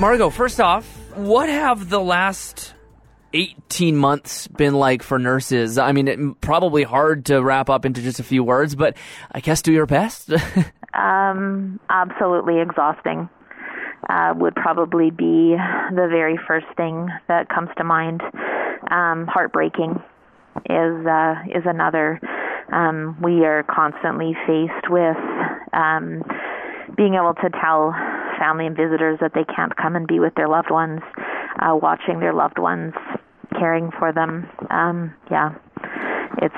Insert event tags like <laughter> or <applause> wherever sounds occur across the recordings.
Margot, first off, what have the last 18 months been like for nurses? I mean, it, probably hard to wrap up into just a few words, but I guess do your best. <laughs> um, absolutely exhausting. Uh, would probably be the very first thing that comes to mind. Um, heartbreaking is uh, is another. Um, we are constantly faced with um, being able to tell family and visitors that they can't come and be with their loved ones, uh, watching their loved ones, caring for them. Um, yeah, it's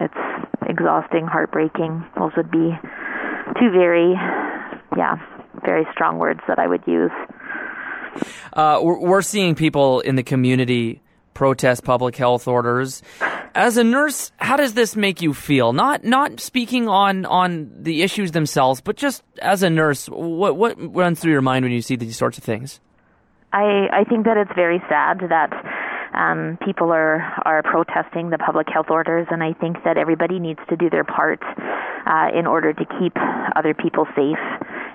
it's exhausting, heartbreaking. Those would be two very, yeah, very strong words that I would use. Uh, we're, we're seeing people in the community protest public health orders. As a nurse, how does this make you feel? Not not speaking on on the issues themselves, but just as a nurse, what what runs through your mind when you see these sorts of things? I I think that it's very sad that um, people are are protesting the public health orders, and I think that everybody needs to do their part uh, in order to keep other people safe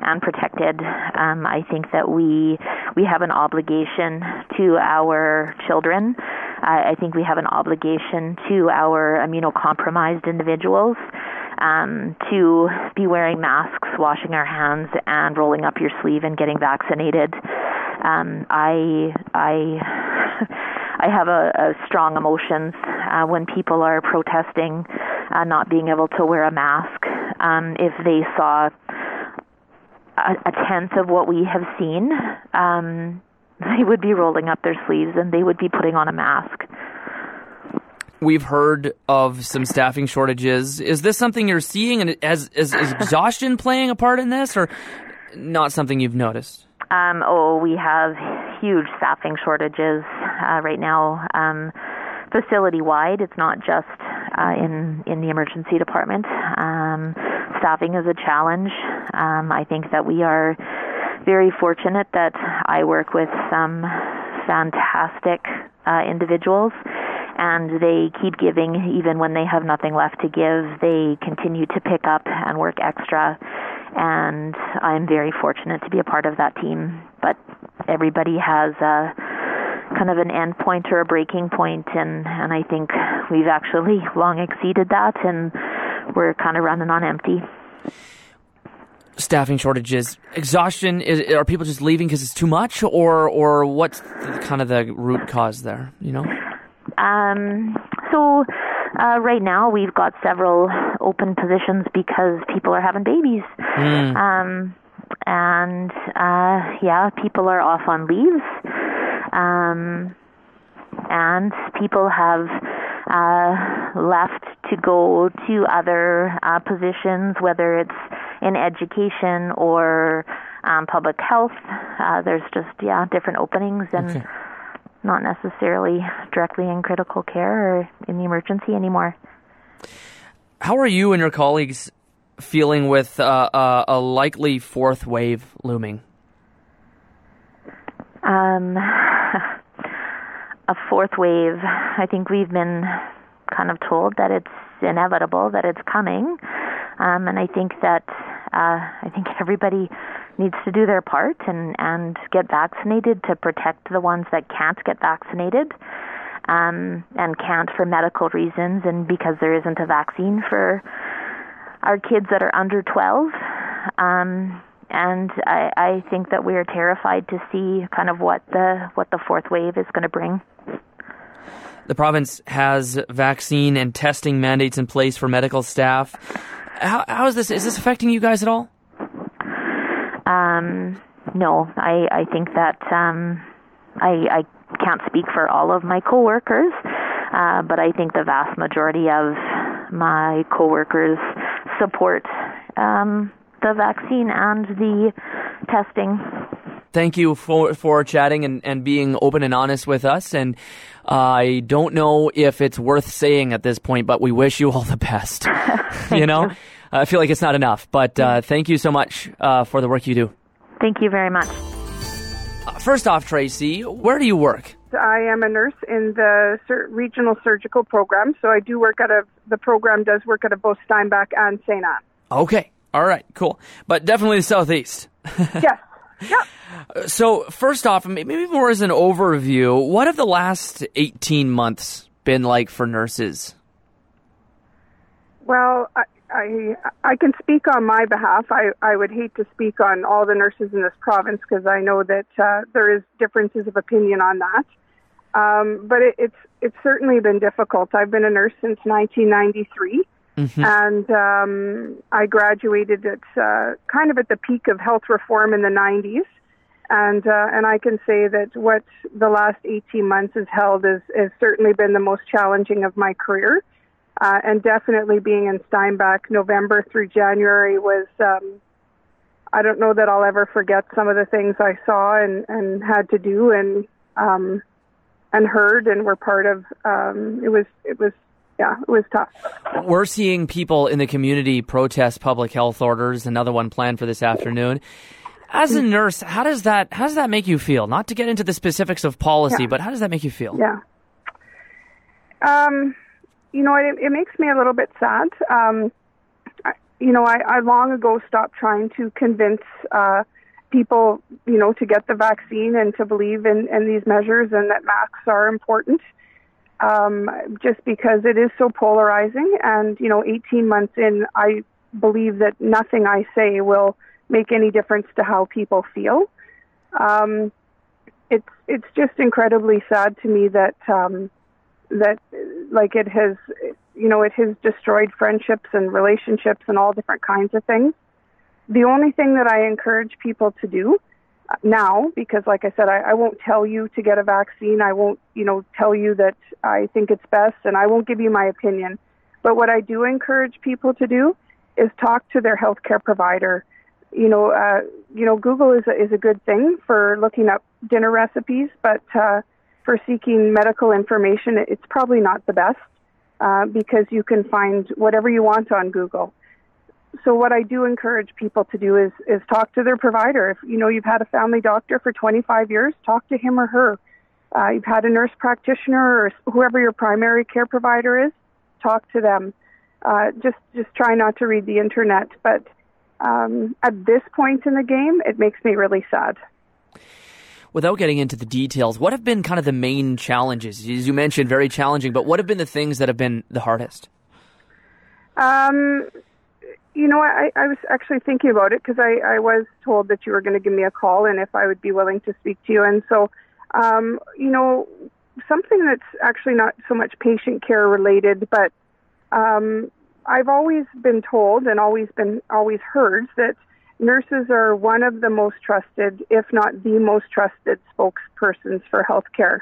and protected. Um, I think that we we have an obligation to our children. Uh, I think we have an obligation to our immunocompromised individuals. Um, to be wearing masks, washing our hands, and rolling up your sleeve and getting vaccinated. Um, I I <laughs> I have a, a strong emotions uh, when people are protesting uh, not being able to wear a mask. Um, if they saw a, a tenth of what we have seen, um, <laughs> they would be rolling up their sleeves and they would be putting on a mask. We've heard of some staffing shortages. Is this something you're seeing, and is, is exhaustion <laughs> playing a part in this, or not something you've noticed? Um, oh, we have huge staffing shortages uh, right now, um, facility wide. It's not just uh, in in the emergency department. Um, staffing is a challenge. Um, I think that we are very fortunate that I work with some fantastic uh, individuals and they keep giving even when they have nothing left to give. They continue to pick up and work extra and I'm very fortunate to be a part of that team. But everybody has a kind of an end point or a breaking point, and and I think we've actually <laughs> long exceeded that, and we're kind of running on empty. Staffing shortages, exhaustion. Is, are people just leaving because it's too much, or or what's the, kind of the root cause there? You know. Um. So uh, right now, we've got several open positions because people are having babies. Mm. Um, and uh, yeah, people are off on leaves. Um, and people have uh, left to go to other uh, positions, whether it's in education or um, public health. Uh, there's just yeah different openings and. Okay not necessarily directly in critical care or in the emergency anymore. How are you and your colleagues feeling with uh, uh, a likely fourth wave looming? Um, a fourth wave, I think we've been kind of told that it's inevitable, that it's coming. Um, and I think that uh, I think everybody needs to do their part and, and get vaccinated to protect the ones that can't get vaccinated um, and can't for medical reasons and because there isn't a vaccine for our kids that are under 12. Um, and I, I think that we are terrified to see kind of what the what the fourth wave is going to bring. The province has vaccine and testing mandates in place for medical staff. How, how is this? Is this affecting you guys at all? Um, no, I, I think that um, I, I can't speak for all of my coworkers, uh, but I think the vast majority of my coworkers support um, the vaccine and the testing. Thank you for for chatting and, and being open and honest with us. And uh, I don't know if it's worth saying at this point, but we wish you all the best. <laughs> <laughs> you know. You. I feel like it's not enough. But uh, thank you so much uh, for the work you do. Thank you very much. Uh, first off, Tracy, where do you work? I am a nurse in the sur- regional surgical program, so I do work out of The program does work out of both Steinbach and St. Anne. Okay, all right, cool, but definitely the southeast. <laughs> yes. Yeah. So, first off, maybe more as an overview, what have the last 18 months been like for nurses? Well, I, I, I can speak on my behalf. I, I would hate to speak on all the nurses in this province because I know that uh, there is differences of opinion on that. Um, but it, it's it's certainly been difficult. I've been a nurse since 1993, mm-hmm. and um, I graduated at uh, kind of at the peak of health reform in the 90s. And uh, and I can say that what the last 18 months has held is has certainly been the most challenging of my career. Uh, and definitely being in Steinbach November through January was um, I don't know that I'll ever forget some of the things I saw and, and had to do and um, and heard and were part of. Um, it was it was yeah, it was tough. We're seeing people in the community protest public health orders. Another one planned for this afternoon. As a nurse, how does that how does that make you feel? Not to get into the specifics of policy, yeah. but how does that make you feel? Yeah. Um, you know, it, it makes me a little bit sad. Um, I, you know, I, I long ago stopped trying to convince uh, people, you know, to get the vaccine and to believe in, in these measures and that masks are important. Um, just because it is so polarizing, and you know, 18 months in, I believe that nothing I say will make any difference to how people feel. Um, it's it's just incredibly sad to me that um, that like it has you know it has destroyed friendships and relationships and all different kinds of things the only thing that i encourage people to do now because like i said I, I won't tell you to get a vaccine. I won't you know tell you that i think it's best and i won't give you my opinion. But what i do encourage people to do is talk to their healthcare provider. You know uh, you know google is a, is a good thing for looking up dinner recipes but uh, for seeking medical information, it's probably not the best uh, because you can find whatever you want on Google. So what I do encourage people to do is is talk to their provider. If you know you've had a family doctor for 25 years, talk to him or her. Uh, you've had a nurse practitioner or whoever your primary care provider is, talk to them. Uh, just just try not to read the internet. But um, at this point in the game, it makes me really sad without getting into the details, what have been kind of the main challenges? As you mentioned, very challenging, but what have been the things that have been the hardest? Um, you know, I, I was actually thinking about it because I, I was told that you were going to give me a call and if I would be willing to speak to you. And so, um, you know, something that's actually not so much patient care related, but um, I've always been told and always been always heard that nurses are one of the most trusted, if not the most trusted, spokespersons for healthcare.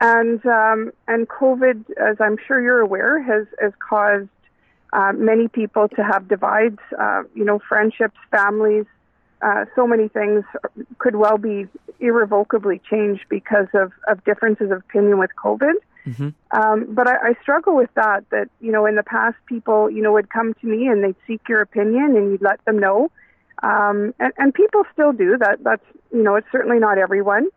And um, and COVID, as I'm sure you're aware, has has caused uh, many people to have divides. Uh, you know, friendships, families, uh, so many things could well be irrevocably changed because of of differences of opinion with COVID. Mm-hmm. Um, but I, I struggle with that. That you know, in the past, people you know would come to me and they'd seek your opinion, and you'd let them know um, and, and people still do that. That's you know, it's certainly not everyone,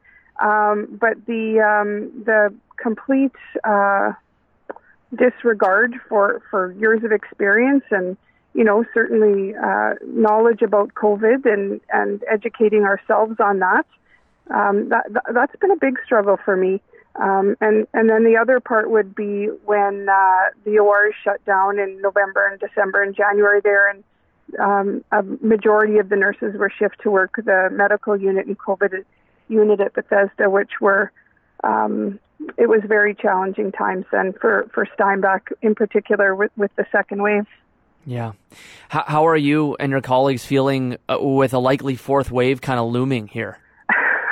um, but the um, the complete uh, disregard for for years of experience and you know certainly uh, knowledge about COVID and and educating ourselves on that. Um, that, that that's been a big struggle for me. Um, and and then the other part would be when uh, the ORs shut down in November and December and January there, and um, a majority of the nurses were shift to work the medical unit and COVID unit at Bethesda, which were um, it was very challenging times then for for Steinbach in particular with with the second wave. Yeah, how, how are you and your colleagues feeling uh, with a likely fourth wave kind of looming here? <laughs>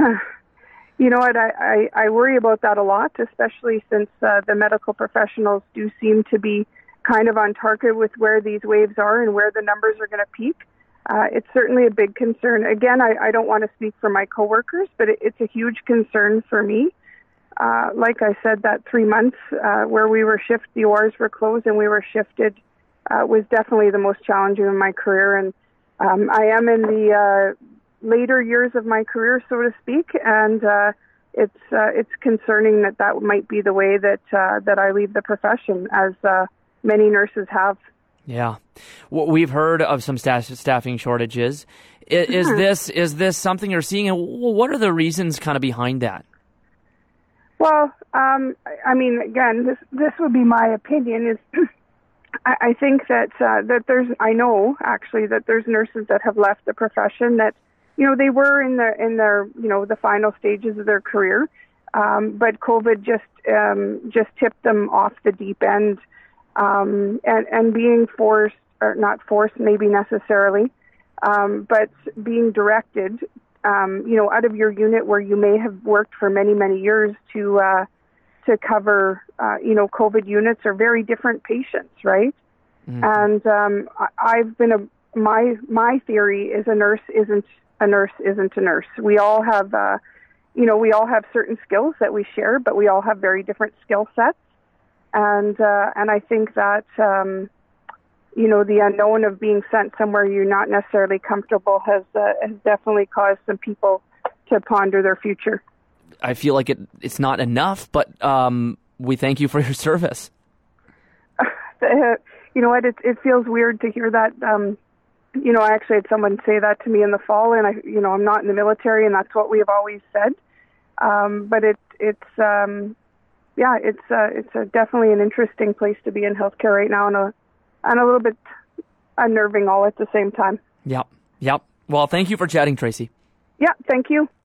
you know what? I, I, I worry about that a lot, especially since uh, the medical professionals do seem to be kind of on target with where these waves are and where the numbers are going to peak. Uh, it's certainly a big concern. Again, I, I don't want to speak for my coworkers, but it, it's a huge concern for me. Uh, like I said, that three months uh, where we were shifted, the ORs were closed and we were shifted uh, was definitely the most challenging in my career. And um, I am in the uh, later years of my career, so to speak, and uh, it's uh, it's concerning that that might be the way that uh, that I leave the profession as uh, many nurses have. Yeah. We've heard of some staff, staffing shortages. Is, is this is this something you're seeing, and what are the reasons kind of behind that? Well, um, I mean, again, this this would be my opinion. Is <clears throat> I, I think that uh, that there's I know actually that there's nurses that have left the profession that you know they were in the in their you know the final stages of their career, um, but COVID just um, just tipped them off the deep end, um, and and being forced or not forced maybe necessarily, um, but being directed um, you know, out of your unit where you may have worked for many, many years to uh, to cover, uh, you know, COVID units are very different patients, right? Mm-hmm. And um, I, I've been a my my theory is a nurse isn't a nurse isn't a nurse. We all have, uh, you know, we all have certain skills that we share, but we all have very different skill sets. And uh, and I think that. Um, you know, the unknown of being sent somewhere you're not necessarily comfortable has uh, has definitely caused some people to ponder their future. I feel like it it's not enough, but um, we thank you for your <laughs> service. <laughs> you know what? It it feels weird to hear that. Um, you know, I actually had someone say that to me in the fall, and I, you know, I'm not in the military, and that's what we have always said. Um, but it it's um, yeah, it's uh, it's a, definitely an interesting place to be in healthcare right now, and a and a little bit unnerving all at the same time. Yep. Yep. Well, thank you for chatting, Tracy. Yeah, thank you.